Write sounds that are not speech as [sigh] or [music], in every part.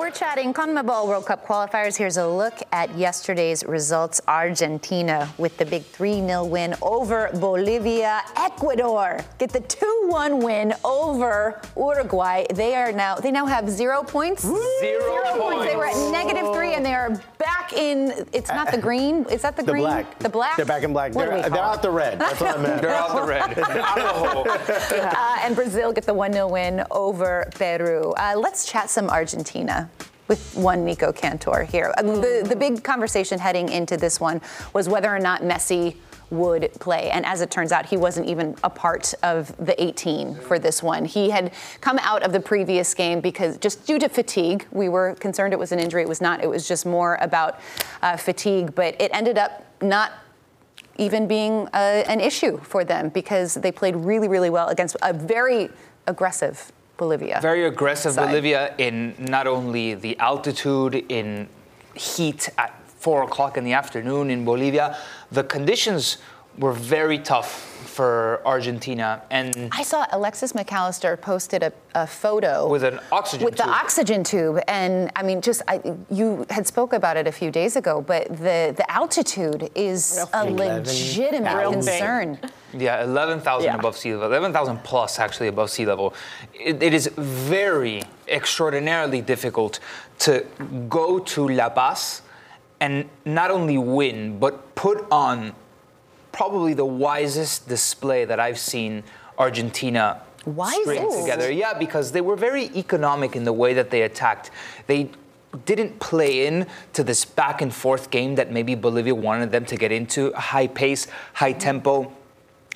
We're chatting CONMEBOL World Cup qualifiers. Here's a look at yesterday's results. Argentina with the big 3-0 win over Bolivia. Ecuador get the 2-1 win over Uruguay. They are now they now have 0 points. Zero, points. points. They were at negative 3 and they are back in it's not the [laughs] green. Is that the, The green? black. The black. They're back in black. What They're, they're out the red. That's what I meant. [laughs] They're out the red. Out of the hole. uh, and Brazil get the 1 0 win over Peru. Uh, let's chat some Argentina. With one Nico Cantor here. Uh, the, the big conversation heading into this one was whether or not Messi would play. And as it turns out, he wasn't even a part of the 18 for this one. He had come out of the previous game because just due to fatigue, we were concerned it was an injury. It was not. It was just more about uh, fatigue. But it ended up not even being uh, an issue for them because they played really, really well against a very aggressive Bolivia. Very aggressive side. Bolivia in not only the altitude, in heat at four o'clock in the afternoon in Bolivia. The conditions were very tough for Argentina, and I saw Alexis McAllister posted a, a photo With an oxygen with the tube. oxygen tube, and I mean, just I, you had spoke about it a few days ago, but the the altitude is a legitimate Real concern. Yeah, 11,000 Yeah. above sea level, 11,000 plus actually above sea level. It, it is very extraordinarily difficult to go to La Paz and not only win, but put on probably the wisest display that I've seen Argentina string together. Yeah, because they were very economic in the way that they attacked. They didn't play in to this back and forth game that maybe Bolivia wanted them to get into, high pace, high mm-hmm. tempo.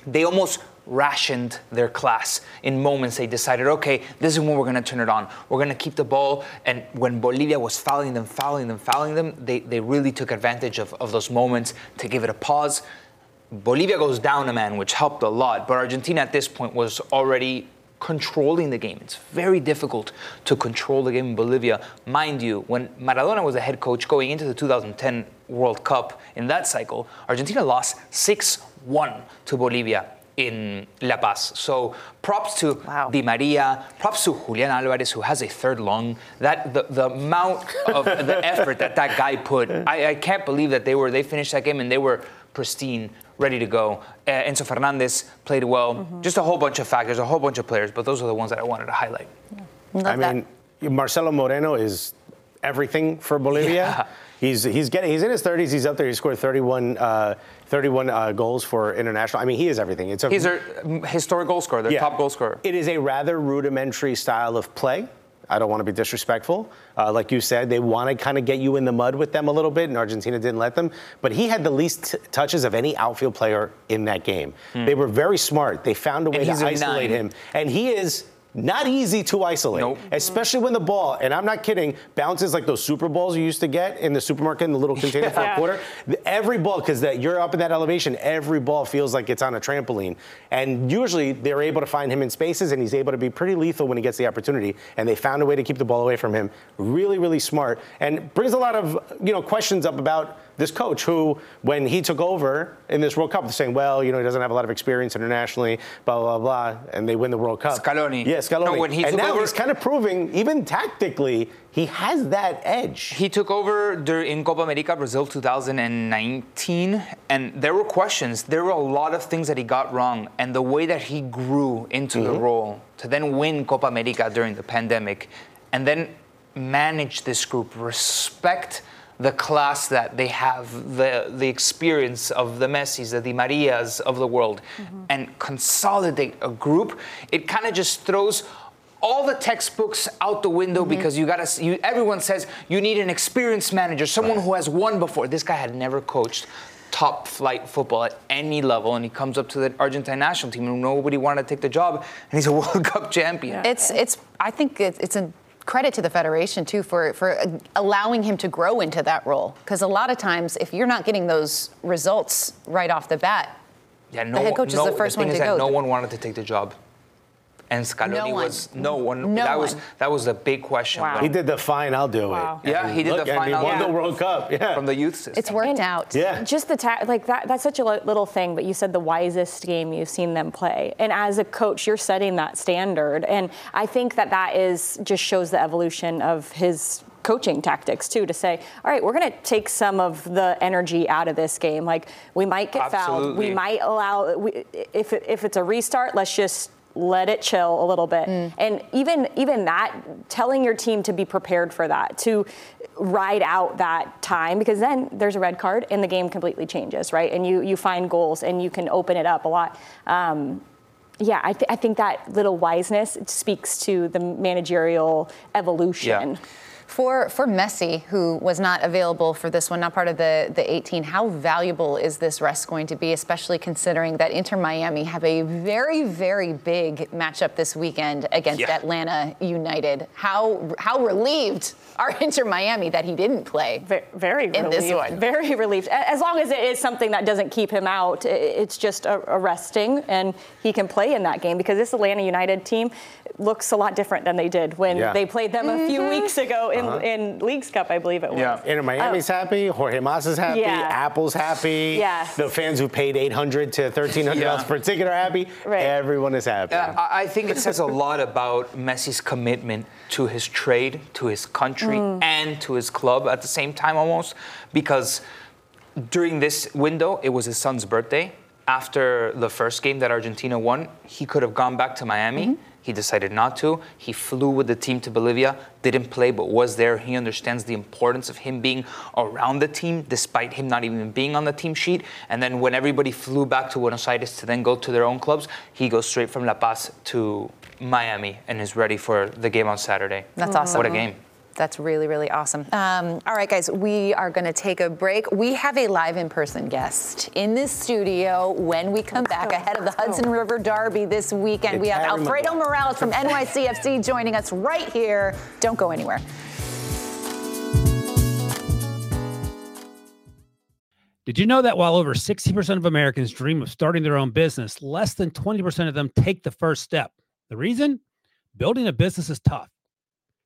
They almost rationed their class in moments. They decided okay this is when we're going to turn it on. We're going to keep the ball. And when bolivia was fouling them fouling them fouling them they, they really took advantage of, of those moments to give it a pause bolivia goes down a man which helped a lot but argentina at this point was already controlling the game it's very difficult to control the game in bolivia mind you when maradona was the head coach going into the 2010 world cup in that cycle argentina lost 6-1 to bolivia in La Paz. So props to Wow. Di Maria, props to Julian Alvarez, who has a third lung. That the, the amount of the effort that that guy put, I, I can't believe that they were they finished that game and they were pristine, ready to go. Uh, Enzo Fernandez played well. Just a whole bunch of factors, a whole bunch of players, but those are the ones that I wanted to highlight. Love I that. mean, Marcelo Moreno is everything for Bolivia. Yeah. He's he's getting he's in his 30s. He's up there. He scored 31 uh, 31 uh, goals for international. I mean, he is everything. It's a He's their um, historic goal scorer, their Yeah. top goal scorer. It is a rather rudimentary style of play. I don't want to be disrespectful. Uh, like you said, they want to kind of get you in the mud with them a little bit, and Argentina didn't let them. But he had the least t- touches of any outfield player in that game. They were very smart. They found a way to isolate nine. him, and he is. Not easy to isolate, Nope. especially when the ball, and I'm not kidding, bounces like those Super Balls you used to get in the supermarket in the little [laughs] container for a quarter. Every ball, because that you're up in that elevation, every ball feels like it's on a trampoline. And usually they're able to find him in spaces, and he's able to be pretty lethal when he gets the opportunity. And they found a way to keep the ball away from him. Really, really smart, and brings a lot of you know questions up about this coach who, when he took over in this World Cup, they're saying, well, you know, he doesn't have a lot of experience internationally, blah blah blah, and they win the World Cup. Scaloni. yeah, Scaloni. No, when he and now over- he's kind of proving, even tactically, he has that edge. He took over in Copa America Brazil 2019, and there were questions. There were a lot of things that he got wrong, and the way that he grew into the mm-hmm. role to then win Copa America during the pandemic, and then manage this group, respect the class that they have, the the experience of the Messis, the Di Marias of the world, mm-hmm. and consolidate a group, it kind of just throws all the textbooks out the window mm-hmm. because you gotta you, everyone says you need an experienced manager someone who has won before this guy had never coached top flight football at any level, and he comes up to the Argentine national team, and nobody wanted to take the job, and he's a [laughs] World Cup champion. It's it's I think it's a credit to the federation too for for allowing him to grow into that role because a lot of times if you're not getting those results right off the bat, yeah, no, the head coach no, is the first the one to go. No one wanted to take the job and Scaloni no was no one. No that one. was that was the big question. Wow. He did the fine. I'll do wow. it. Yeah, he did Look, the fine. And he won yeah. the World Cup. Yeah, from the youth system. It's worked and out. Yeah, just the ta- like that. That's such a little thing, but you said the wisest game you've seen them play, and as a coach, you're setting that standard, and I think that that is just shows the evolution of his coaching tactics too to say, all right, we're going to take some of the energy out of this game. Like we might get Absolutely. fouled, we might allow we, if if it's a restart, let's just let it chill a little bit. Mm. And even even that, telling your team to be prepared for that, to ride out that time, because then there's a red card and the game completely changes, right? And you you find goals and you can open it up a lot. Um, yeah, I, th- I think that little wiseness speaks to the managerial evolution. Yeah. For for Messi, who was not available for this one, not part of the, the 18, how valuable is this rest going to be, especially considering that Inter Miami have a very, very big matchup this weekend against yeah. Atlanta United? How how relieved are [laughs] Inter Miami that he didn't play? Very, very in relieved. this one. Very relieved. As long as it is something that doesn't keep him out, it's just a, a resting, and he can play in that game because this Atlanta United team looks a lot different than they did when yeah. they played them a few mm-hmm. weeks ago in, uh-huh. in Leagues Cup, I believe it was. Yeah, and Miami's oh. happy, Jorge Mas's happy, yeah. Apple's happy. Yeah. The fans who paid 800 to 1300 yeah. per ticket are happy. Right. Everyone is happy. Uh, I think it says a lot about Messi's commitment to his trade, to his country, mm. and to his club at the same time almost, because during this window, it was his son's birthday. After the first game that Argentina won, he could have gone back to Miami. Mm-hmm he decided not to. He flew with the team to Bolivia, didn't play, but was there. He understands the importance of him being around the team, despite him not even being on the team sheet. And then when everybody flew back to Buenos Aires to then go to their own clubs, he goes straight from La Paz to Miami and is ready for the game on Saturday. That's awesome. What a game. That's really, really awesome. Um, all right, guys, we are going to take a break. We have a live in person guest in this studio when we come back go. ahead of the Hudson go. River Derby this weekend. It's we have Alfredo Morales from [laughs] NYCFC joining us right here. Don't go anywhere. Did you know that while over 60% of Americans dream of starting their own business, less than 20% of them take the first step? The reason? Building a business is tough.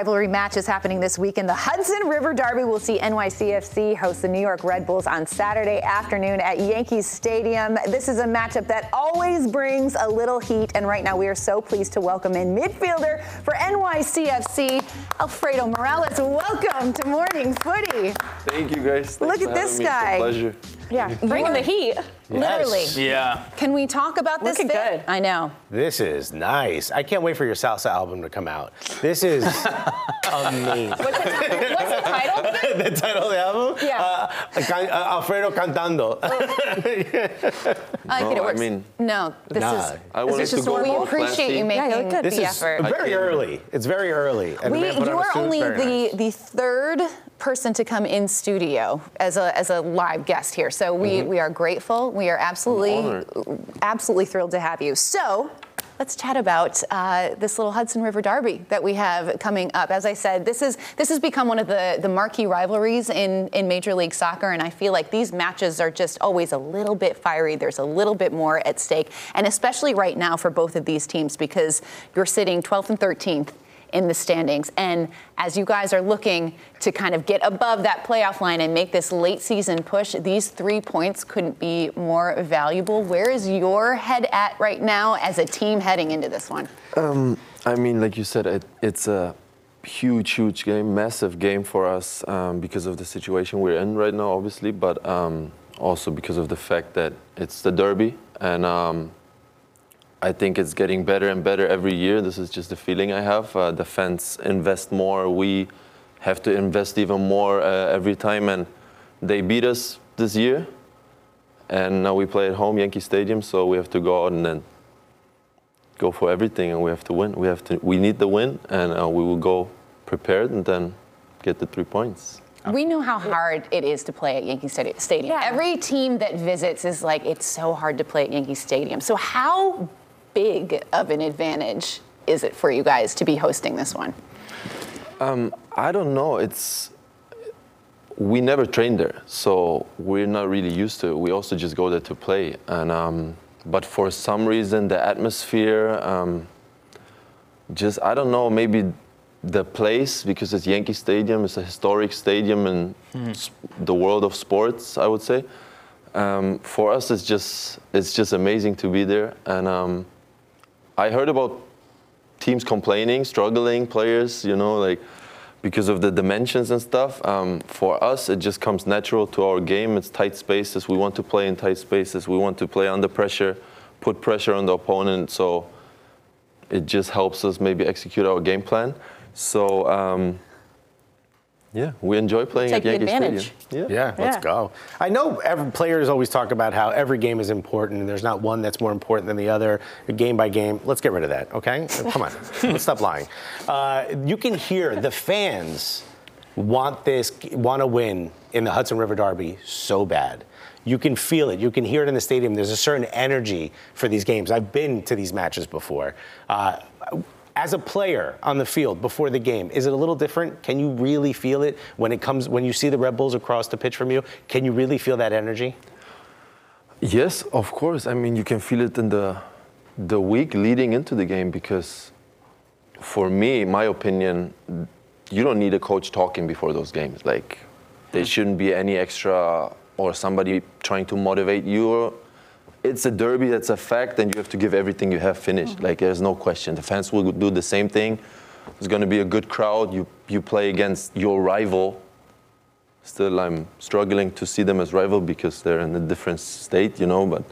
Rivalry match is happening this weekend. The Hudson River Derby We'll see NYCFC host the New York Red Bulls on Saturday afternoon at Yankees Stadium. This is a matchup that always brings a little heat, and right now we are so pleased to welcome in midfielder for NYCFC, Alfredo Morales. Welcome to Morning Footy. Thank you guys. Thanks Look at this having. It's a guy. pleasure. Yeah, bringing the heat. Literally. Yeah. Can we talk about this? Looking fit? good. I know. This is nice. I can't wait for your salsa album to come out. This is [laughs] amazing. What's the, ti- what's the title? The title of the album? Yeah. Uh, can, uh, Alfredo cantando. [laughs] I think it No, I works. mean- no, this Nah. is. I this wanted is just go we appreciate you making Yeah, you this the is effort. very early. It's very early. And We, you are only the, nice. the third person to come in studio as a, as a live guest here. So we, Mm-hmm. we are grateful. We are absolutely absolutely thrilled to have you. So let's chat about uh, this little Hudson River Derby that we have coming up. As I said, this is this has become one of the, the marquee rivalries in, in Major League Soccer, and I feel like these matches are just always a little bit fiery. There's a little bit more at stake, and especially right now for both of these teams because you're sitting 12th and 13th in the standings. And as you guys are looking to kind of get above that playoff line and make this late season push, these three points couldn't be more valuable. Where is your head at right now as a team heading into this one? I mean, like you said, it, it's a huge, huge game, massive game for us um, because of the situation we're in right now, obviously, but um, also because of the fact that it's the Derby. And um, I think it's getting better and better every year. This is just the feeling I have. Uh, the fans invest more. We have to invest even more uh, every time. And they beat us this year. And now we play at home, Yankee Stadium, so we have to go out and then go for everything, and we have to win. We have to. We need the win, and uh, we will go prepared, and then get the three points. We know how hard it is to play at Yankee Stadium. Yeah. Every team that visits is like, it's so hard to play at Yankee Stadium. So, how big of an advantage is it for you guys to be hosting this one? I don't know. It's we never trained there, so we're not really used to it. We also just go there to play, and um, but for some reason the atmosphere, um, just I don't know. Maybe the place because it's Yankee Stadium. It's a historic stadium in s- the world of sports. I would say. Um, for us, it's just it's just amazing to be there, and um, I heard about teams complaining, struggling players, you know, like because of the dimensions and stuff. Um, for us, it just comes natural to our game. It's tight spaces. We want to play in tight spaces. We want to play under pressure, put pressure on the opponent. So it just helps us maybe execute our game plan. So um, yeah, we enjoy playing Take at Yankee advantage. Stadium. Yeah, let's Yeah. go. I know every, players always talk about how every game is important and there's not one that's more important than the other, game by game. Let's get rid of that, okay? [laughs] Come on, let's stop lying. Uh, you can hear the fans want this, want to win in the Hudson River Derby so bad. You can feel it. You can hear it in the stadium. There's a certain energy for these games. I've been to these matches before. Uh, as a player on the field before the game, is it a little different? Can you really feel it when it comes when you see the Red Bulls across the pitch from you? Can you really feel that energy? Yes, of course. I mean, you can feel it in the the week leading into the game because, for me, my opinion, you don't need a coach talking before those games. Like, there shouldn't be any extra or somebody trying to motivate you. It's a derby. That's a fact, and you have to give everything you have finished. Like, there's no question. The fans will do the same thing. It's going to be a good crowd. You you play against your rival still I'm struggling to see them as rival because they're in a different state, you know. But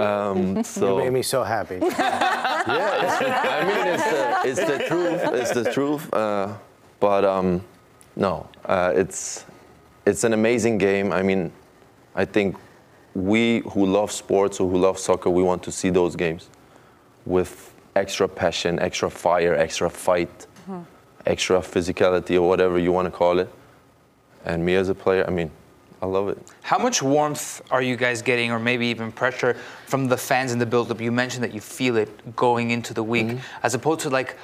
um, [laughs] You made me so happy. [laughs] yeah, I mean it's the, it's the truth. It's the truth. Uh, but um, no, uh, it's it's an amazing game. I mean, I think we who love sports or who love soccer, we want to see those games with extra passion, extra fire, extra fight, extra physicality, or whatever you want to call it. And me as a player, I mean, I love it. How much warmth are you guys getting, or maybe even pressure from the fans in the build-up? You mentioned that you feel it going into the week, Mm-hmm. as opposed to like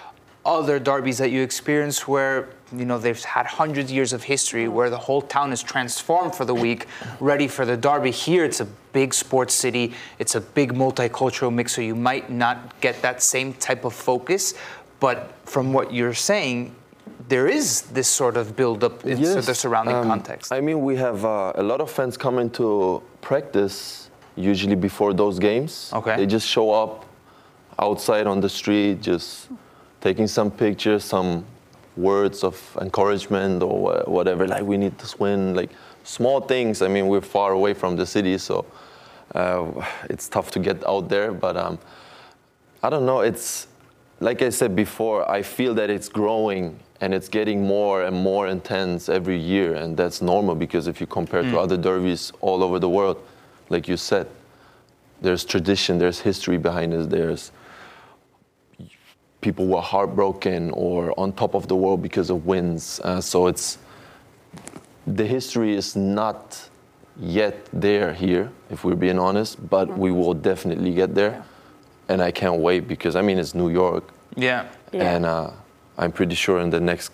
other derbies that you experience where you know they've had hundreds of years of history, where the whole town is transformed for the week, ready for the derby. Here, it's a big sports city. It's a big multicultural mix, so you might not get that same type of focus. But from what you're saying, there is this sort of build-up in Yes, the surrounding um, context. I mean, we have uh, a lot of fans coming to practice usually before those games. Okay. They just show up outside on the street, just taking some pictures, some words of encouragement or whatever. Like we need to win. Like small things. I mean, we're far away from the city, so uh, it's tough to get out there. But um, I don't know. It's like I said before. I feel that it's growing and it's getting more and more intense every year, and that's normal because if you compare to other derbies all over the world, like you said, there's tradition, there's history behind it. There's people were heartbroken or on top of the world because of wins. Uh, so it's the history is not yet there here, if we're being honest, but we will definitely get there. And I can't wait because I mean it's New York, yeah. Yeah. and uh, I'm pretty sure in the next,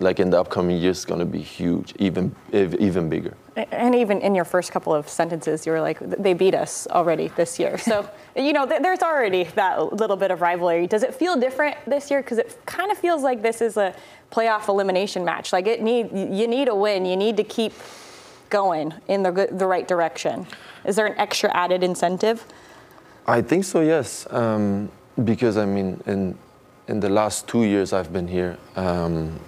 like in the upcoming years, it's gonna be huge, even ev- even bigger. And even in your first couple of sentences, you were like, they beat us already this year. So, [laughs] you know, th- there's already that little bit of rivalry. Does it feel different this year? Because it kind of feels like this is a playoff elimination match. Like it need, you need a win. You need to keep going in the, the right direction. Is there an extra added incentive? I think so, yes. Um, because I mean, in in the last two years I've been here, um,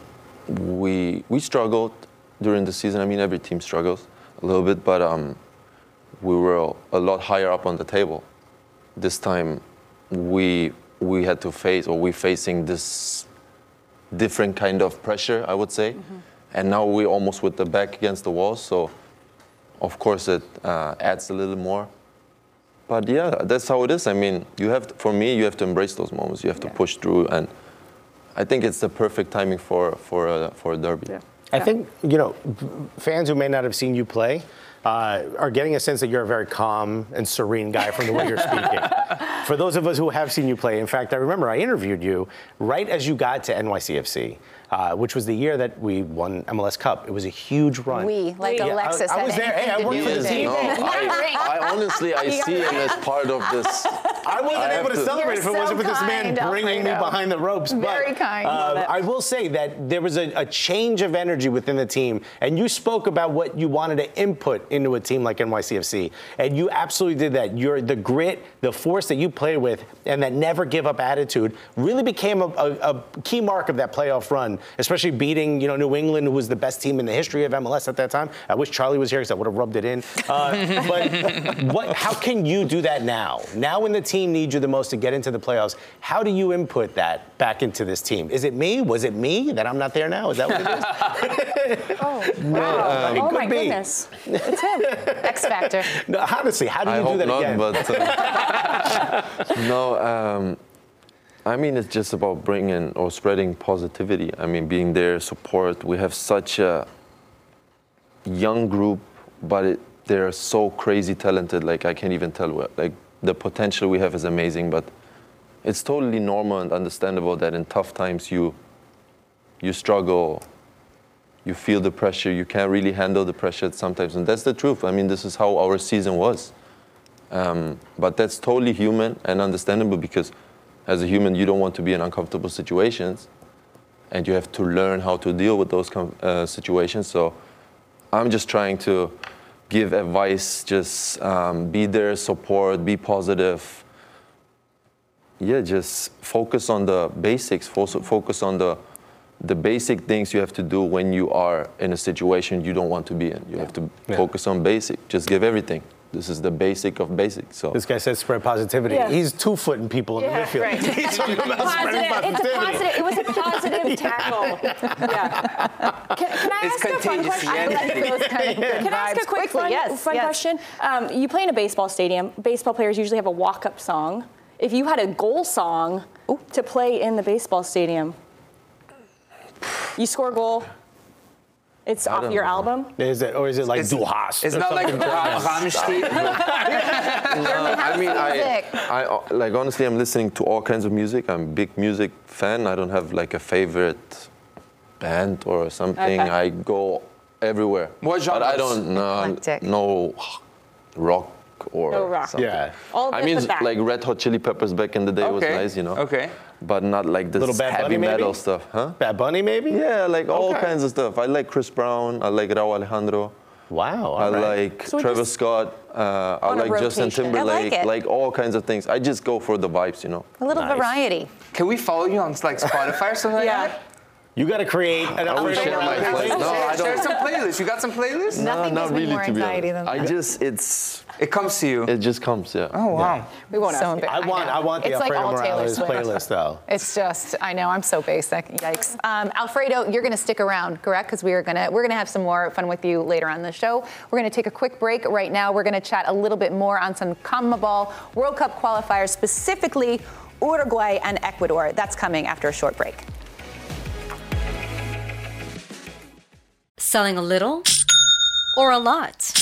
we we struggled during the season. I mean, every team struggles a little bit, but um, we were a lot higher up on the table. This time, we we had to face, or we facing this different kind of pressure, I would say, and now we're almost with the back against the wall. So, of course, it uh, adds a little more. But yeah, that's how it is. I mean, you have to, for me, you have to embrace those moments. You have to push through, and I think it's the perfect timing for for a, for a derby. I think you know fans who may not have seen you play uh, are getting a sense that you're a very calm and serene guy from the way you're speaking. [laughs] For those of us who have seen you play, in fact, I remember I interviewed you right as you got to NYCFC, uh, which was the year that we won MLS Cup. It was a huge run. We, like Yeah, I- Alexis I had was there. Hey, I anything to worked do for the team. No, I, [laughs] I honestly I [laughs] see him as part of this. I wasn't I able to to- celebrate if it wasn't so for this man kind, bringing me behind the ropes. Very but, kind. uh, I will say that there was a, a change of energy within the team, and you spoke about what you wanted to input into a team like NYCFC, and you absolutely did that. You're the grit, the force that you play with, and that never give up attitude really became a, a, a key mark of that playoff run, especially beating you know New England, who was the best team in the history of MLS at that time. I wish Charlie was here because I would have rubbed it in. Uh, [laughs] but what, how can you do that now? Now, when the team needs you the most to get into the playoffs, how do you input that back into this team? Is it me? Was it me that I'm not there now? Is that what it is? [laughs] Oh, [laughs] wow. it oh could my be. goodness. It's him. X Factor. no, honestly, how do I you do hope that not, again? but uh, [laughs] no. Um, I mean, it's just about bringing or spreading positivity. I mean, being there, support. We have such a young group, but it, they're so crazy talented. Like I can't even tell what. Like the potential we have is amazing, but it's totally normal and understandable that in tough times you you struggle. You feel the pressure. You can't really handle the pressure sometimes, and that's the truth. I mean, this is how our season was. Um, but that's totally human and understandable because as a human, you don't want to be in uncomfortable situations and you have to learn how to deal with those uh, situations. So I'm just trying to give advice, just um, be there, support, be positive. Yeah, just focus on the basics, focus on the the basic things you have to do when you are in a situation you don't want to be in. You have to focus on basic. Just give everything. This is the basic of basics. So This guy says spread positivity. Yeah. He's two footing people in Yeah, the midfield. right. [laughs] He's talking about spreading Positive. It's a positivity. positive. It was a positive [laughs] tackle. Yeah. Can, can I It's ask a fun question? I like those kind of [laughs] good Can I ask a quick Quickly, fun, yes, fun yes. question? Um, you play in a baseball stadium. Baseball players usually have a walk-up song. If you had a goal song to play in the baseball stadium, you score a goal. It's off your know. album. Is it, or is it like It's- Du hast? It's or not like something? [laughs] Ram- Rammstein. I mean, I, music. I, uh, like honestly, I'm listening to all kinds of music. I'm a big music fan. I don't have like a favorite band or something. Okay. I go everywhere. What But I genres? don't know Eclectic. no rock or No rock. something. Yeah. All I mean, like Red Hot Chili Peppers back in the day was nice, you know. Okay. but not like this Little Bad heavy Bunny, maybe? metal stuff, huh? Bad Bunny, maybe? Yeah, like all Okay. kinds of stuff. I like Chris Brown. I like Rauw Alejandro. Wow. I all right. like So we Travis just- Scott. Uh, I like Justin Timberlake. I like Timberlake. it. all kinds of things. I just go for the vibes, you know. A little Nice. variety. Can we follow you on like Spotify or something like Yeah. that? You got to create an I will Alfredo share my Morales playlist. no, I Share don't. some playlists. You got some playlists? Nothing no, gives not me really, more to be anxiety honest. than I just, it's, It comes to you. it just comes, yeah. oh wow. We won't So ask you. I want, know. I, want the It's Alfredo all Taylor Morales Swift. playlist, though. [laughs] It's just, I know, I'm so basic. Yikes. Um, Alfredo, you're going to stick around, correct? Because we are going to we're going to have some more fun with you later on the show. We're going to take a quick break right now. We're going to chat a little bit more on some CONMEBOL World Cup qualifiers, specifically Uruguay and Ecuador. That's coming after a short break. Selling a little or a lot?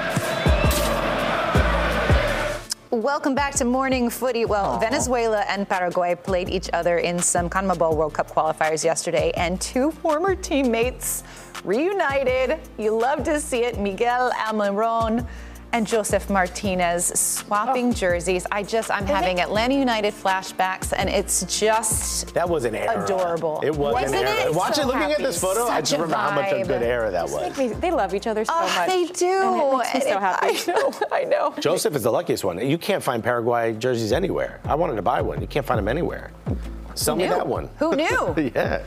Welcome back to Morning Footy. Well, Venezuela and Paraguay played each other in some CONMEBOL World Cup qualifiers yesterday, and two former teammates reunited. You love to see it. Miguel Almiron and Josef Martinez swapping oh. jerseys. I just, I'm having Atlanta United flashbacks, and it's just That was an era. Adorable. It was Wasn't an era. it? Watching, So looking at this photo, I just a remember how much a good era that was. Me- They love each other so Oh, much. they do. And it makes me so happy. [laughs] I know. I know. Joseph is the luckiest one. You can't find Paraguay jerseys anywhere. I wanted to buy one. You can't find them anywhere. Sell me that one. Who knew? [laughs] yeah.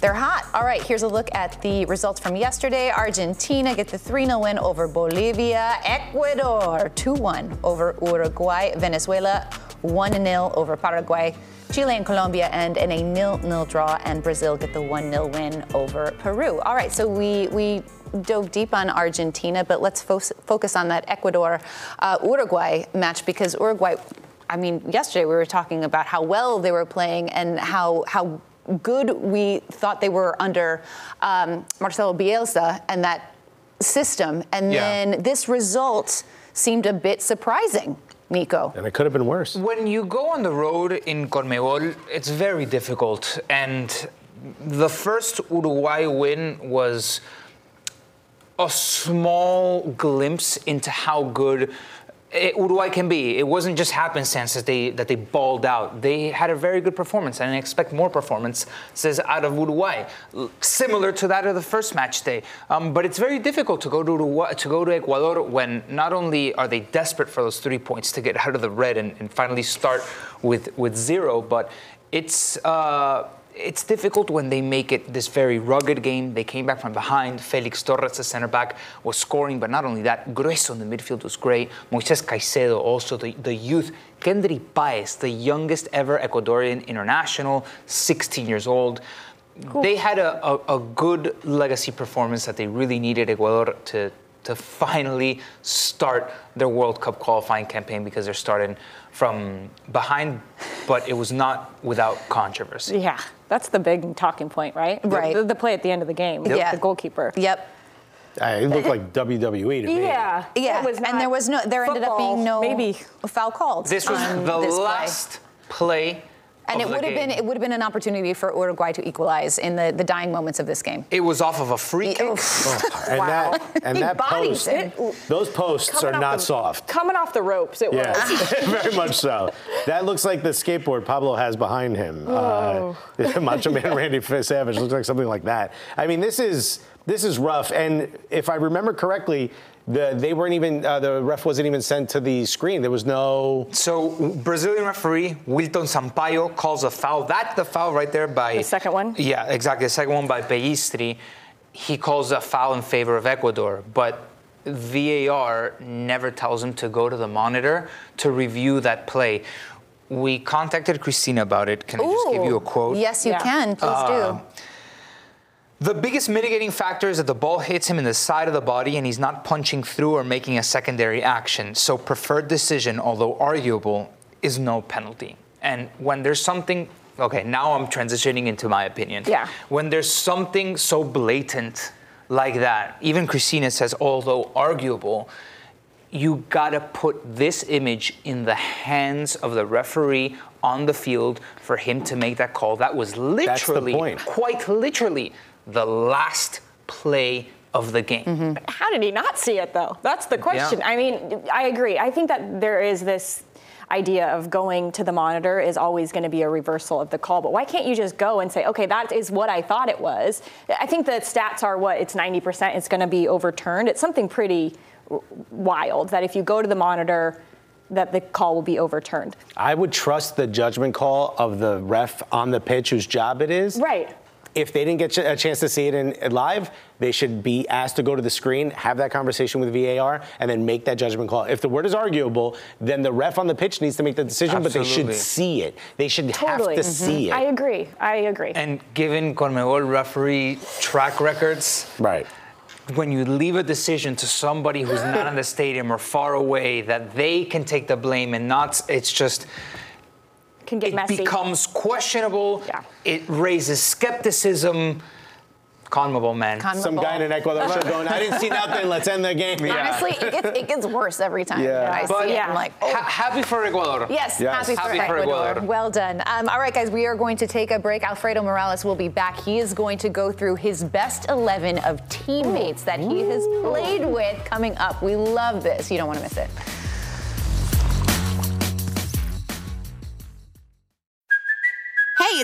They're hot. All right, here's a look at the results from yesterday. Argentina get the 3 0 win over Bolivia. Ecuador 2 1 over Uruguay. Venezuela 1 0 over Paraguay. Chile and Colombia end in a nil-nil draw, and Brazil get the 1-0 win over Peru. All right, so we we dove deep on Argentina, but let's fo- focus on that Ecuador uh, Uruguay match because Uruguay. I mean, yesterday we were talking about how well they were playing and how how good we thought they were under um, Marcelo Bielsa and that system, and Yeah. then this result seemed a bit surprising. Nico. And it could have been worse. When you go on the road in Conmebol, it's very difficult. And the first Uruguay win was a small glimpse into how good it, Uruguay can be. It wasn't just happenstance that they that they balled out. They had a very good performance, and I expect more performances out of Uruguay, similar to that of the first match day. Um, but it's very difficult to go to Uruguay, to go to Ecuador when not only are they desperate for those three points to get out of the red and, and finally start with with zero, but it's. Uh, it's difficult when they make it this very rugged game. They came back from behind. Felix Torres, the center back, was scoring, but not only that, Gruezo in the midfield was great. Moises Caicedo, also the, the youth. Kendry Paez, the youngest ever Ecuadorian international, 16 years old. They had a, a, a good legacy performance that they really needed Ecuador to, to finally start their World Cup qualifying campaign because they're starting from behind, but it was not without controversy. Yeah, that's the big talking point, right? Right. The, the play at the end of the game. Yeah. The goalkeeper. Yep. Uh, it looked like WWE to me. Yeah. Yeah, It was and there was no, there ended up being no Maybe. foul called. This was on the this play. last play And it would have been it would have been an opportunity for Uruguay to equalize in the, the dying moments of this game. It was off of a free kick. And [laughs] Wow. that and that bodies post, it. those posts Coming are not the- soft. Coming off the ropes, it Yeah, was. [laughs] very much so. That looks like the skateboard Pablo has behind him. Uh, [laughs] Macho Man Randy Savage looks like something like that. I mean, this is this is rough. And if I remember correctly, the they weren't even uh, the ref wasn't even sent to the screen. There was no. So Brazilian referee Wilton Sampaio calls a foul. That's the foul right there by The second one? Yeah, exactly. The second one by Peistri. He calls a foul in favor of Ecuador, but VAR never tells him to go to the monitor to review that play. We contacted Christina about it. Can I just give you a quote? Yes, you Yeah. can. Please Uh, do. The biggest mitigating factor is that the ball hits him in the side of the body and he's not punching through or making a secondary action. So, preferred decision, although arguable, is no penalty. And when there's something, okay, now I'm transitioning into my opinion. Yeah. When there's something so blatant like that, even Christina says, although arguable, you gotta put this image in the hands of the referee on the field for him to make that call. That was the literally, point. quite literally, the last play of the game. Mm-hmm. How did he not see it though? That's the question. Yeah. I mean, I agree. I think that there is this idea of going to the monitor is always going to be a reversal of the call. But why can't you just go and say, okay, that is what I thought it was? I think the stats are what it's 90%. It's going to be overturned. It's something pretty wild that if you go to the monitor, that the call will be overturned. I would trust the judgment call of the ref on the pitch, whose job it is. Right. If they didn't get a chance to see it in, in live, they should be asked to go to the screen, have that conversation with VAR, and then make that judgment call. If the word is arguable, then the ref on the pitch needs to make the decision, but they should see it. They should Totally. have to see mm-hmm. it. I agree. I agree. And given Conmebol referee track records, right. when you leave a decision to somebody who's not in the stadium or far away, that they can take the blame and not, it's just, Can get it messy. becomes questionable. Yeah. It raises skepticism. Conmebol, man. Con- Some guy in Ecuador [laughs] should going, I didn't see nothing, let's end the game. Honestly, it gets, it gets worse every time Yeah. that I But see it. yeah. I'm like, oh. Ha- happy for Ecuador. Yes, Yes. happy, Happy for for Ecuador. Ecuador. Well done. Um, all right, guys, we are going to take a break. Alfredo Morales will be back. He is going to go through his best 11 of teammates that he has played with coming up. We love this. You don't want to miss it.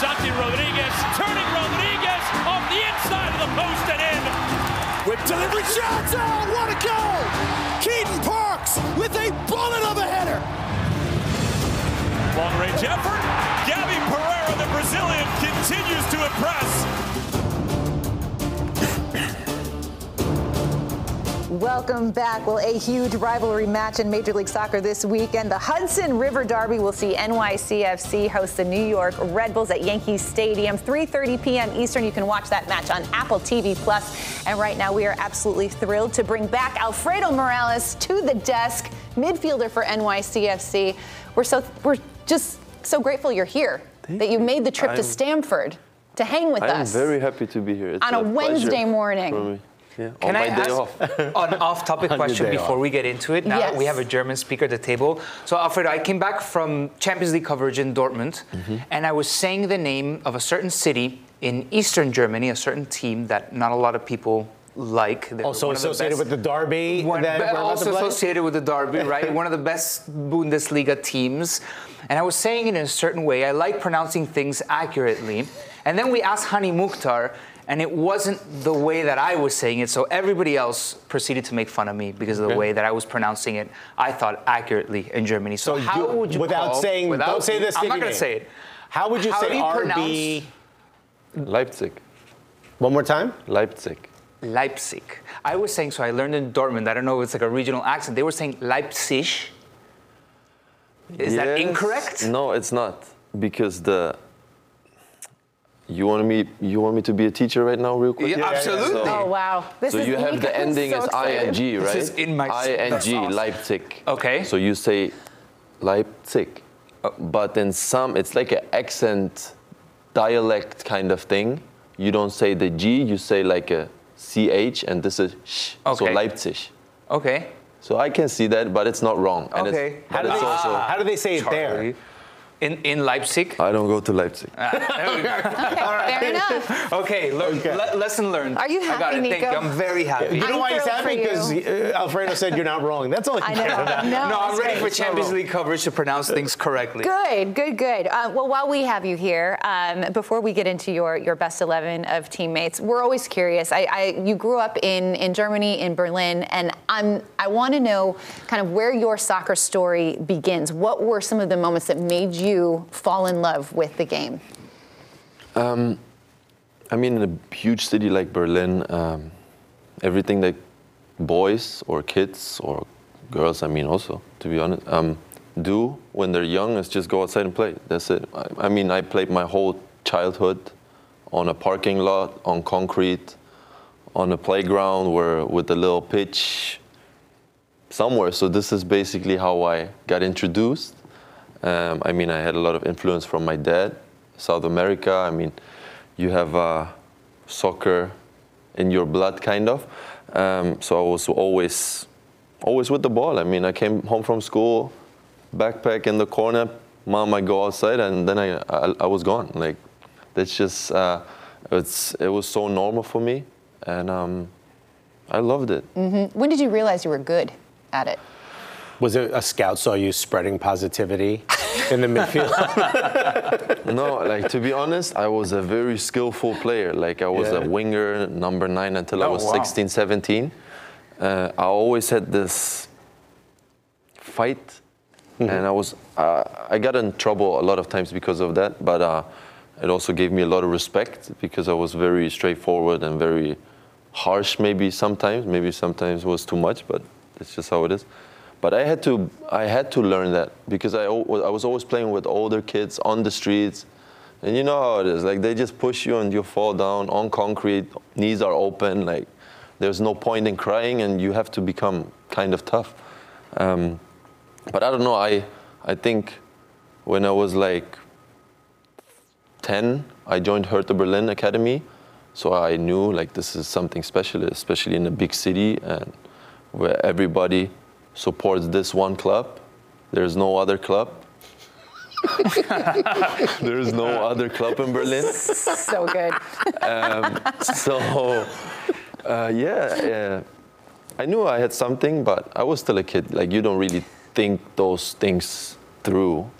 Santi Rodriguez. Turning Rodriguez off the inside of the post and in. With delivery shots. Oh, what a goal! Keaton Parks with a bullet of a header. Long range effort. Gabby Pereira, the Brazilian, continues to impress. Welcome back. Well, a huge rivalry match in Major League Soccer this weekend. The Hudson River Derby will see NYCFC host the New York Red Bulls at Yankee Stadium, 3:30 p.m. Eastern. You can watch that match on Apple TV Plus. And right now, we are absolutely thrilled to bring back Alfredo Morales to the desk, midfielder for NYCFC. We're so we're just so grateful you're here. Thank that you made the trip to I'm- Stamford to hang with us. I am very happy to be here. It's On a pleasure Wednesday morning. For me. Yeah, Can on I day ask off. [laughs] an off-topic [laughs] question before off. we get into it? Now that we have a German speaker at the table. So, Alfredo, I came back from Champions League coverage in Dortmund, Mm-hmm. and I was saying the name of a certain city in Eastern Germany, a certain team that not a lot of people like. They're Also one of the associated with the derby one, that but we're about to also play? associated with the derby, [laughs] right? One of the best Bundesliga teams. And I was saying it in a certain way. I like pronouncing things accurately. And then we asked Hany Mukhtar, and it wasn't the way that I was saying it. So everybody else proceeded to make fun of me because of the Okay. way that I was pronouncing it. I thought accurately in Germany. So, So how you- would you without call- saying- without- don't say the I'm not gonna name. say it. How would you How say do you RB? Leipzig. One more time. Leipzig. Leipzig. I was saying, so I learned in Dortmund, I don't know if it's like a regional accent. They were saying Leipzig. Is that incorrect? No, it's not because the. You want me? You want me to be a teacher right now, real quick? Yeah, absolutely. Oh wow! This so is you have the [laughs] ending so as excited. ing, right? This is in my- that's ing awesome. Leipzig. Okay. So you say Leipzig, but in some it's like an accent, dialect kind of thing. You don't say the G, you say like a ch, and this is sh. Okay. So Leipzig. Okay. So I can see that, but it's not wrong. And Okay. but How do they? also. How do they say it there? Charlie. In, in Leipzig? I don't go to Leipzig. [laughs] Okay, Fair enough. Okay, learn, le- lesson learned. Are you I got happy, it. Thank Nico? you. I'm very happy. You know I'm why he's happy? Because uh, Alfredo said you're not wrong. That's all he I cares know. about. No, no, I'm ready great. for Champions League coverage to pronounce things correctly. Good, good, good. Uh, well, while we have you here, um, before we get into your, your best 11 of teammates, we're always curious. I, I, you grew up in, in Germany, in Berlin, and I'm, I want to know kind of where your soccer story begins. What were some of the moments that made you fall in love with the game? Um, I mean, in a huge city like Berlin, um, everything that boys or kids or girls, I mean, also, to be honest, um, do when they're young is just go outside and play. That's it. I, I mean, I played my whole childhood on a parking lot, on concrete, on a playground where with a little pitch somewhere. So this is basically how I got introduced. Um, I mean, I had a lot of influence from my dad, South America. I mean, you have uh, soccer in your blood, kind of. Um, so I was always, always with the ball. I mean, I came home from school, backpack in the corner. Mom, I go outside, and then I, I, I was gone. Like, that's just, uh, it's, it was so normal for me, and um, I loved it. hmm When did you realize you were good at it? Was it a scout saw you spreading positivity in the midfield? [laughs] no, like to be honest, I was a very skillful player. Like I was Yeah. a winger, number nine until I Oh, was wow. 16, 17. Uh, I always had this fight, and I was uh, I got in trouble a lot of times because of that. But uh, it also gave me a lot of respect because I was very straightforward and very harsh. Maybe sometimes, maybe sometimes was too much, but it's just how it is. But I had to I had to learn that because I I was always playing with older kids on the streets. And you know how it is. Like they just push you and you fall down on concrete, knees are open, like there's no point in crying and you have to become kind of tough. Um, but I don't know, I I think when I was like 10, I joined Hertha Berlin Academy. So I knew like this is something special, especially in a big city and where everybody supports this one club. There's no other club. [laughs] There's no other club in Berlin. so good. Um, so, uh, yeah, yeah, I knew I had something, but I was still a kid. Like, you don't really think those things through.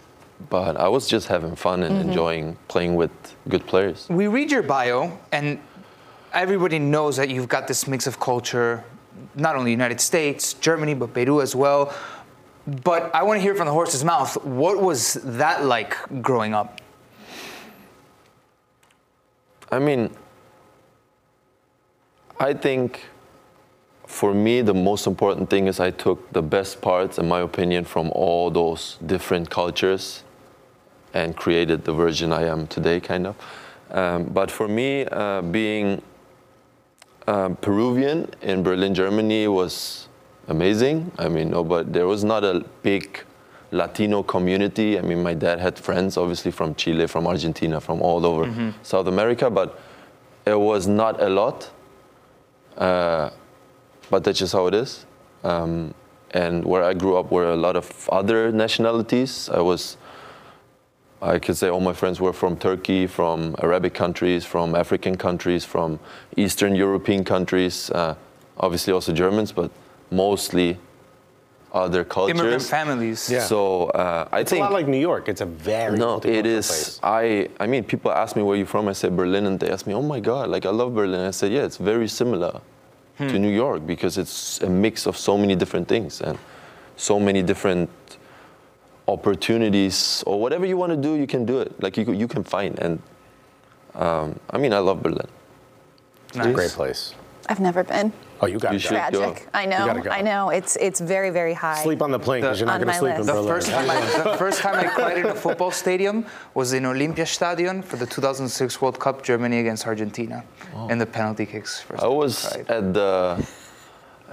But I was just having fun and Mhm. enjoying playing with good players. We read your bio, and everybody knows that you've got this mix of culture, not only United States, Germany, but Peru as well. But I want to hear from the horse's mouth. What was that like growing up? I mean, I think for me, the most important thing is I took the best parts, in my opinion, from all those different cultures and created the version I am today, kind of. Um, but for me, uh, being um, Peruvian in Berlin, Germany was amazing. I mean, no, but there was not a big Latino community. I mean, my dad had friends, obviously, from Chile, from Argentina, from all over Mhm. South America, but it was not a lot. Uh, but that's just how it is. Um, and where I grew up were a lot of other nationalities. I was, I could say all my friends were from Turkey, from Arabic countries, from African countries, from Eastern European countries, uh, obviously also Germans, but mostly other cultures. Immigrant families. Yeah. So uh, I It's think a lot like New York. It's a very no, it is. place. I I mean, people ask me where you're from. I say Berlin, and they ask me, "Oh my God, like I love Berlin." I said, "Yeah, it's very similar to New York because it's a mix of so many different things and so many different opportunities or whatever you want to do, you can do it. Like you you can find and um, I mean, I love Berlin. It's a great place. I've never been. Oh, you got You to go. go. Tragic. I know. go. I know. It's it's very very high. Sleep on the plane because you're not going to my sleep in. The Berlin. first time I, the first time I cried in a football stadium was in Olympiastadion for the 2006 World Cup, Germany against Argentina, in the penalty kicks. First I was cried. at the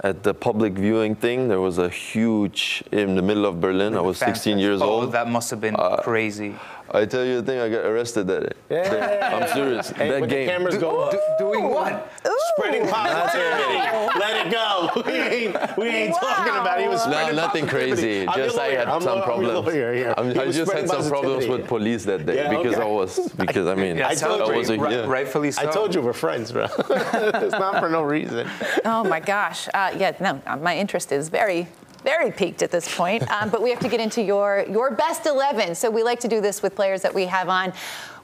at the public viewing thing. There was a huge in the middle of Berlin. I was 16 years oh, old. that must have been Uh, crazy. I tell you the thing, I got arrested that day. Yeah. I'm serious. Hey, that when game. the cameras go up. doing what? Ooh. Spreading positivity. Let it go. [laughs] We ain't, we ain't talking about it. He was No, nothing positivity. crazy. I'm Just I lawyer. had I'm some law- I'm your problems. lawyer here. I'm- I just had some problems with police that day Yeah, because okay. I was because I mean I told I you, a, Ri- yeah. rightfully so. I told you we're friends, bro. [laughs] it's not for no reason. Oh my gosh. Uh, yeah. No, my interest is very. Very peaked at this point, um, but we have to get into your your best 11. So we like to do this with players that we have on.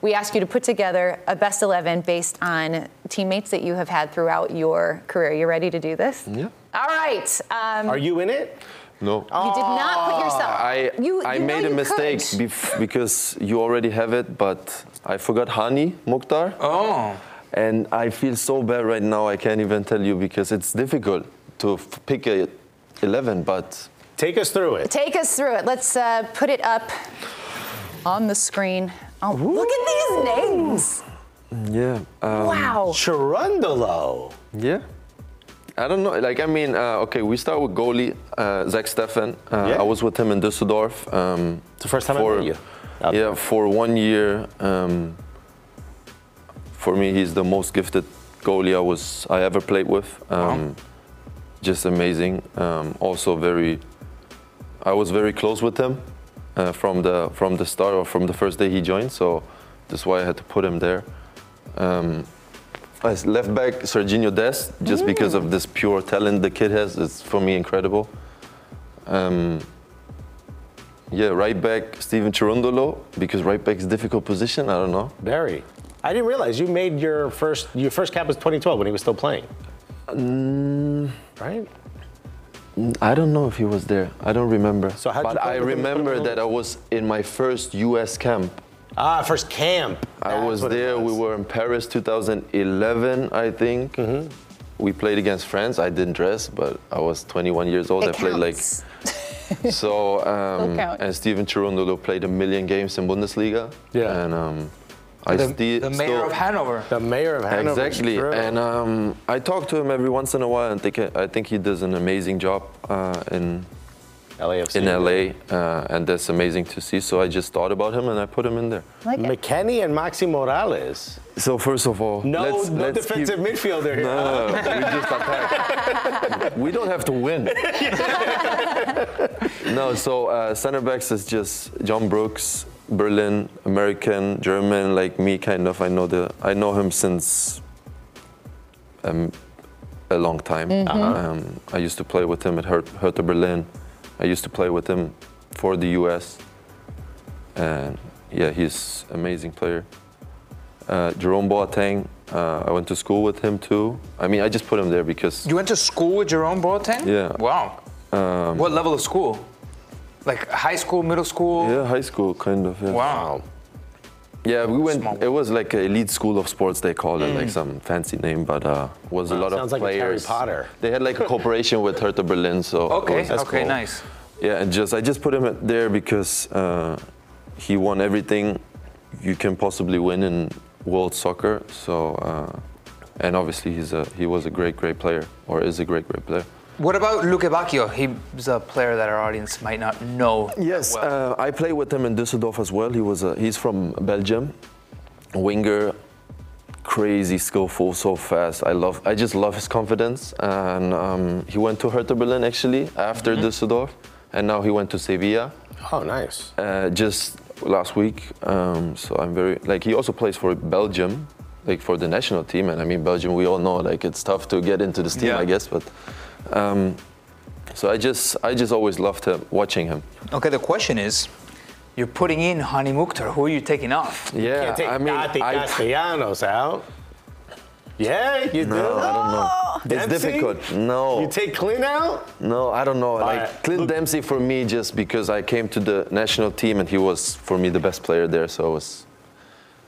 We ask you to put together a best 11 based on teammates that you have had throughout your career. You ready to do this? Yeah. All right. Um, Are you in it? No. you did not put yourself. I you, I you know made a mistake could. bef- because you already have it, but I forgot Hany Mukhtar. Oh. And I feel so bad right now. I can't even tell you because it's difficult to f- pick a 11. But Take us through it. Take us through it. Let's uh, put it up on the screen. Oh, look at these names. yeah, um, Wow. Cherundolo. yeah. I don't know. Like I mean, uh, okay, we start with goalie uh, Zach Steffen. Uh, Yeah. I was with him in Düsseldorf. Um, It's the first time I for, met you. out Yeah, there. for one year. Um, for me, he's the most gifted goalie I was I ever played with. Um, Just amazing. Um, also very. I was very close with him uh, from the from the start or from the first day he joined. So that's why I had to put him there. Um, as left back, Serginho Dest, just because of this pure talent the kid has, it's for me incredible. Um, yeah, right back, Steven Cherundolo, because right back is difficult position. I don't know. Very. I didn't realize you made your first your first cap was 2012 when he was still playing. Right? I don't know if he was there. I don't remember. So how'd but I remember that I was in my first U.S. camp. Ah, first camp. I That's was what it there. We were in Paris 2011, I think. Mm-hmm. We played against France. I didn't dress, but I was 21 years old. It I played like [laughs] so. Um, and Steven Cherundolo played a million games in Bundesliga. Yeah. And um, I The, sti- the mayor still, of Hanover. the mayor of Hanover. Exactly, True. and um, I talk to him every once in a while, and think I think he does an amazing job uh, in LAFC. in LA, uh, and that's amazing to see. So I just thought about him, and I put him in there. Like. McKennie and Maxi Moralez. So first of all, No, let's, no let's defensive keep, midfielder here. No, we just attack. [laughs] we don't have to win. [laughs] no, so uh, center backs is just John Brooks, Berlin, American, German, like me, kind of. I know the, I know him since um, a long time. Um, I used to play with him at Her- Hertha Berlin. I used to play with him for the U.S. And yeah, he's amazing player. Uh, Jerome Boateng, uh, I went to school with him too. I mean, I just put him there because You went to school with Jerome Boateng? Yeah. Wow. um, What level of school? Like high school, middle school? yeah, high school kind of. Yeah. Wow. Yeah, we went. Small. It was like an elite school of sports. They called it like some fancy name, but uh, was a lot Sounds of like a Harry players. Potter. They had like a cooperation with Hertha Berlin, so it Okay, was- okay, nice. Yeah, and just I just put him there because uh, he won everything you can possibly win in world soccer. So, uh, and obviously he's a he was a great great player or is a great great player. What about Lukebakio? He's a player that our audience might not know. Yes, well. uh, I played with him in Düsseldorf as well. He was a, he's from Belgium, winger, crazy skillful, so fast. I love I just love his confidence. And um, he went to Hertha Berlin actually after Düsseldorf, and now he went to Sevilla. Oh, nice. uh, just last week. Um, so I'm very like he also plays for Belgium, like for the national team. And I mean Belgium, we all know like it's tough to get into this team, Yeah. I guess. But um, So I just I just always loved him watching him. Okay, the question is, you're putting in Hany Mukhtar. Who are you taking off? Yeah, Can't take I mean, Taty I, Castellanos out. Yeah, you do. no, I don't know. It's difficult. No, You take Clint out? no, I don't know. Like right, Clint look- Dempsey for me, just because I came to the national team and he was for me the best player there. So it was.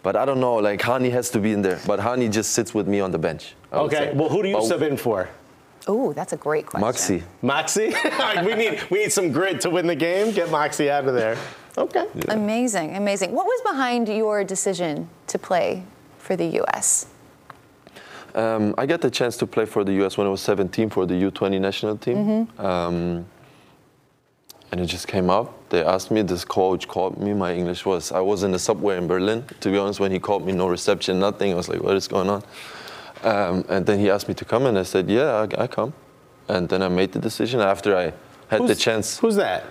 But I don't know. Like Hany has to be in there. But Hany just sits with me on the bench. I Okay. Well, who do you But sub in for? Ooh, that's a great question. Moxie. Moxie. [laughs] we need we need some grit to win the game. Get Moxie out of there. Okay. Amazing, amazing. What was behind your decision to play for the U.S.? Um, I got the chance to play for the U.S. when I was 17 for the U20 national team. Um, and it just came up. They asked me, this coach called me. My English was, I was in the subway in Berlin. To be honest, when he called me, no reception, nothing. I was like, what is going on? Um, and then he asked me to come, and I said, yeah, I, I come. And then I made the decision after I had the chance. Who's that?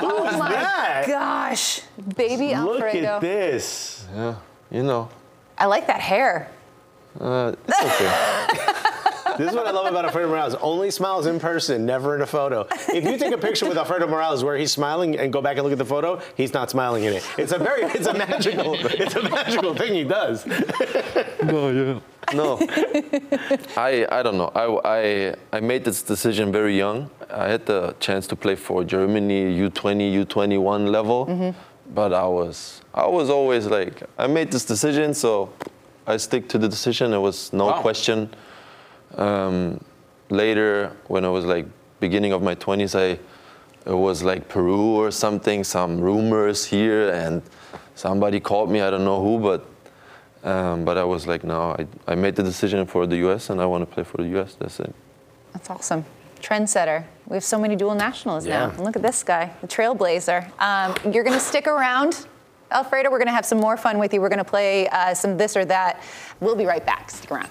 Oh my that? gosh, baby Look Alfredo. at this. Yeah, you know, I like that hair. uh, it's okay. [laughs] This is what I love about Alfredo Morales. Only smiles in person, never in a photo. If you take a picture with Alfredo Morales where he's smiling and go back and look at the photo, he's not smiling in it. It's a very, it's a magical, it's a magical thing he does. no, yeah. No, I, I don't know. I, I, I made this decision very young. I had the chance to play for Germany U20, U21 level, mm-hmm. but I was I was always like I made this decision, so I stick to the decision. It was no Wow. question. Um, later, when I was like beginning of my 20s, I it was like Peru or something, some rumors here, and somebody called me. I don't know who, but um, but I was like, no, I, I made the decision for the U.S. and I want to play for the U.S. That's it. That's awesome. Trendsetter. We have so many dual nationals now. Yeah. And look at this guy, the trailblazer. Um, you're going to stick around, Alfredo. We're going to have some more fun with you. We're going to play uh, some this or that. We'll be right back. Stick around.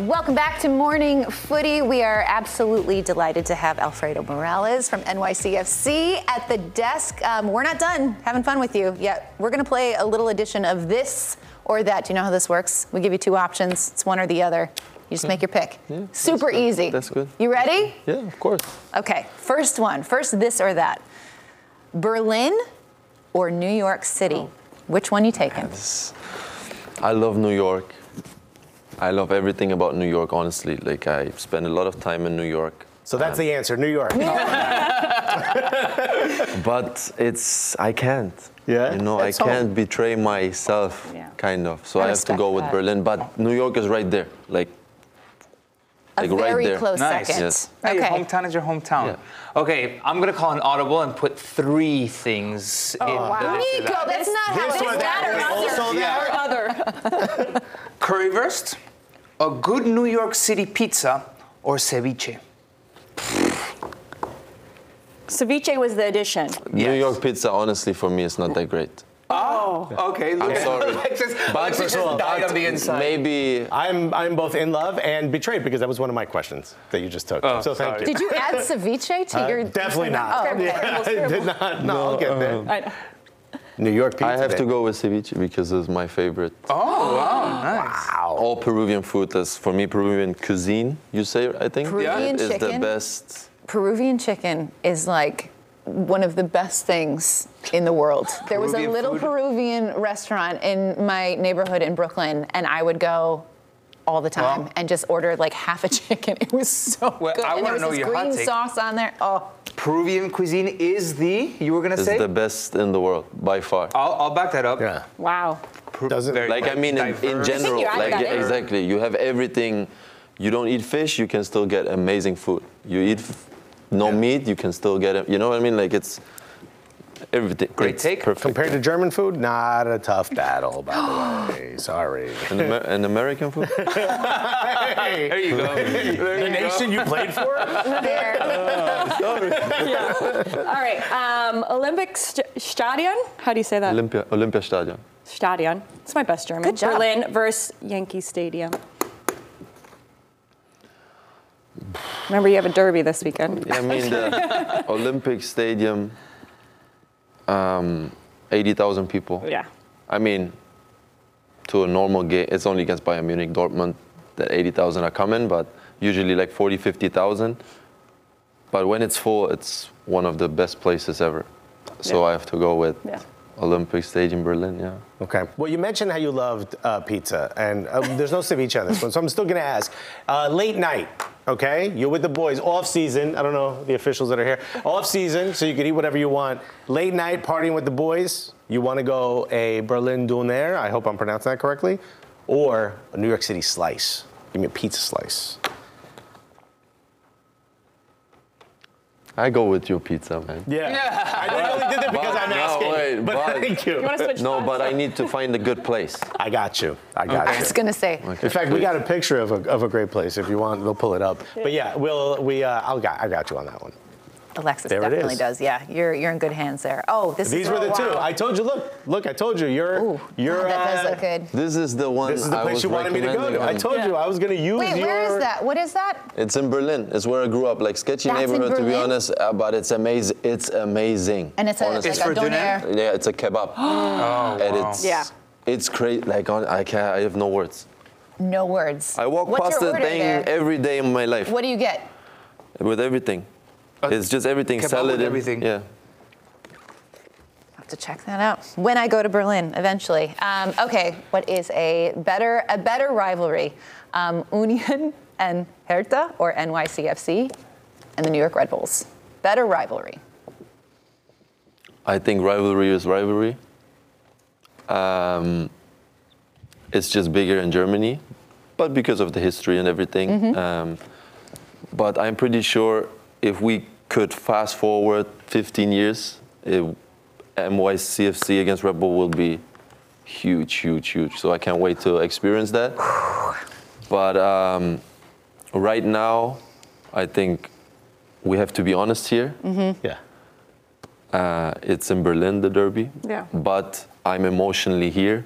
Welcome back to Morning Footy. We are absolutely delighted to have Alfredo Morales from NYCFC at the desk. Um, we're not done having fun with you yet. We're going to play a little edition of this or that. Do you know how this works? We give you two options. It's one or the other. You just make your pick. Yeah, Super good. easy. That's good. You ready? Yeah, of course. Okay, first one. First, this or that. Berlin or New York City? Which one you taking? I love New York. I love everything about New York, honestly. Like, I spend a lot of time in New York. So that's the answer, New York. [laughs] But it's, I can't. Yeah? You know, That's I home. can't betray myself, Yeah. kind of. So I I, have to go with that. Berlin. But New York is right there. Like, A like right very there. close Nice. second. Yes. Hey, Your Okay. hometown is your hometown. Yeah. Okay, I'm gonna call an audible and put three things oh, in. Wow. the this Nico, that's not how This this or that matters. is also Yeah. that. Currywurst, a good New York City pizza, or ceviche. Ceviche was the addition. New York pizza, honestly, for me, is not that great. Oh, okay. I'm sorry. [laughs] Alexis, But Alexis just died on the inside. Maybe I'm, I'm both in love and betrayed because that was one of my questions that you just took. Oh, so thank sorry. you. Did you add ceviche to Uh, your? definitely not. Oh, okay. [laughs] Yeah, I did not. No, I'll get there. I know. New York pizza. I have to go with ceviche because it's my favorite. Oh, wow, nice. All Peruvian food. That's for me Peruvian cuisine. You say I think Peruvian is the best. Peruvian chicken is like one of the best things in the world. There was a little food? Peruvian restaurant in my neighborhood in Brooklyn, and I would go all the time Wow. and just ordered like half a [laughs] chicken. It was so Well, good. I and there wanna was know this your green sauce on there. Oh, Peruvian cuisine is the, you were gonna It's say? the best in the world by far. I'll, I'll back that up. Yeah. Wow. Doesn't Very Like I mean, in, in general, you like yeah, exactly. You have everything. You don't eat fish, you can still get amazing food. You eat f- no Yeah. meat, you can still get it. You know what I mean? Like it's Everything. Great it's take. Perfect. Compared to German food, not a tough battle, by the [gasps] way. Sorry. An, Amer- an American food? [laughs] There you go. the nation you played for? There. [laughs] All right. Um, Olympic st- Stadion. How do you say that? Olympia, Olympia Stadion. Stadion. It's my best German. Good job. Berlin versus Yankee Stadium. Remember, you have a derby this weekend. Yeah, I mean the [laughs] Olympic Stadium, um, 80,000 people. Yeah. I mean, to a normal game, it's only against Bayern Munich, Dortmund, that 80,000 are coming, but usually like 40, 50,000. But when it's full, it's one of the best places ever. So Yeah. I have to go with Yeah. Olympic Stadium, in Berlin, yeah. Okay. Well, you mentioned how you loved uh, pizza, and uh, there's no [laughs] ceviche on this one, so I'm still going to ask. Uh, late night, okay? You're with the boys, off season. I don't know the officials that are here. Off season, so you can eat whatever you want. Late night, partying with the boys. You want to go a Berlin Döner, I hope I'm pronouncing that correctly, or a New York City slice. Give me a pizza slice. I go with your pizza, man. Yeah. I only did that because I'm No, asking. wait, but, but- thank you. You want to switch No, sides? but I need to find a good place. I got you. I got I you. I was gonna say. In fact, we got a picture of a, of a great place. If you want, we'll pull it up. But yeah, we'll we uh, I'll got I got you on that one. Alexis There definitely does. Yeah, you're you're in good hands there. Oh, this These is were the oh, two. wow. I told you. Look, look. I told you. You're Ooh, you're. that does uh, look good. This is the one This is the I place was you wanted me to go to. I on- told you I was gonna use it. Wait, your. where is that? What is that? It's in Berlin. It's where I grew up. Like sketchy That's neighborhood, to be honest. Uh, but it's amazing. It's amazing. And it's a, Honestly. like It's a for dinner? doner. yeah, it's a kebab. [gasps] Oh, and wow. it's Yeah. it's great. Like on, I can't. I have no words. No words. I walk What's past the thing there? every day in my life What do you get? with everything. Uh, it's just everything. kebab Salad with and- everything. Yeah. have to check that out when I go to Berlin eventually. Um, okay, what is a better a better rivalry, um, Union [laughs] and Hertha or NYCFC and the New York Red Bulls? Better rivalry. I think rivalry is rivalry. Um, it's just bigger in Germany, but because of the history and everything. Mm-hmm. Um, but I'm pretty sure if we could fast forward 15 years, it, NYCFC against Red Bull will be huge, huge, huge. So I can't wait to experience that. But um, right now, I think we have to be honest here. Yeah. Uh, it's in Berlin, the derby. Yeah. But I'm emotionally here,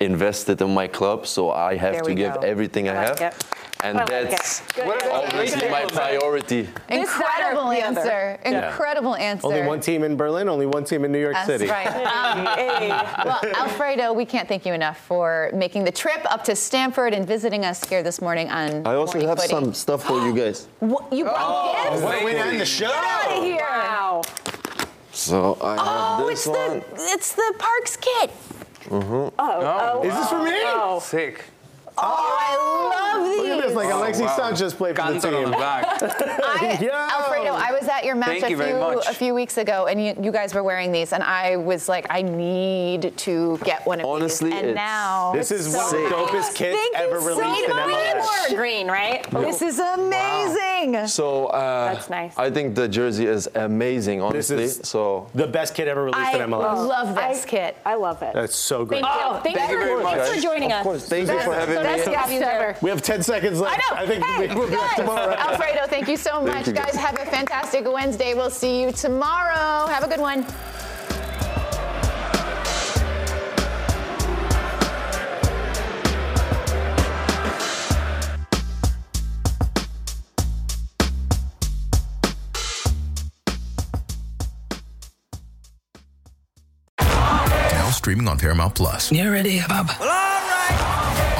invested in my club, so I have There to give go. everything I, I like have. it. And I like that's Good. What about- obviously my priority. Incredible better, the other. answer. Incredible answer. Only one team in Berlin. Only one team in New York That's City. right. Um, well, Alfredo, we can't thank you enough for making the trip up to Stamford and visiting us here this morning on I also have Footy. some stuff for you guys. [gasps] What, you brought gifts? What, we're in the show. Get out of here! Wow. So I have Oh, this it's one. the it's the Parks kit. Oh, oh, Is this for me? oh. Sick. Oh, I love these. Look at this, like Alexi wow. Sanchez played for the Canton on the team. back. [laughs] [laughs] I, Yo! Alfredo, I was at your match Thank a you very few much. a few weeks ago, and you, you guys were wearing these, and I was like, I need to get one of Honestly, these. And it's- now This is so one of the nice. dopest kits Thank ever you released so in much. MLS. More green, right? This is amazing. So uh, That's nice. I think the jersey is amazing, honestly. is- so The best kit ever released I in MLS. I love this I- kit. I love it. That's so great. Thank you. Thank, thank you you very for, much. thanks for joining of us. course, thank you for having best me. guest ever. We have 10 seconds left. I left. know. think hey, we'll be back guys, tomorrow. Alfredo, thank you so much. you, guys, guys. have a fantastic Wednesday. We'll see you tomorrow. Have a good one. Now streaming on Paramount Plus. You ready, Bob?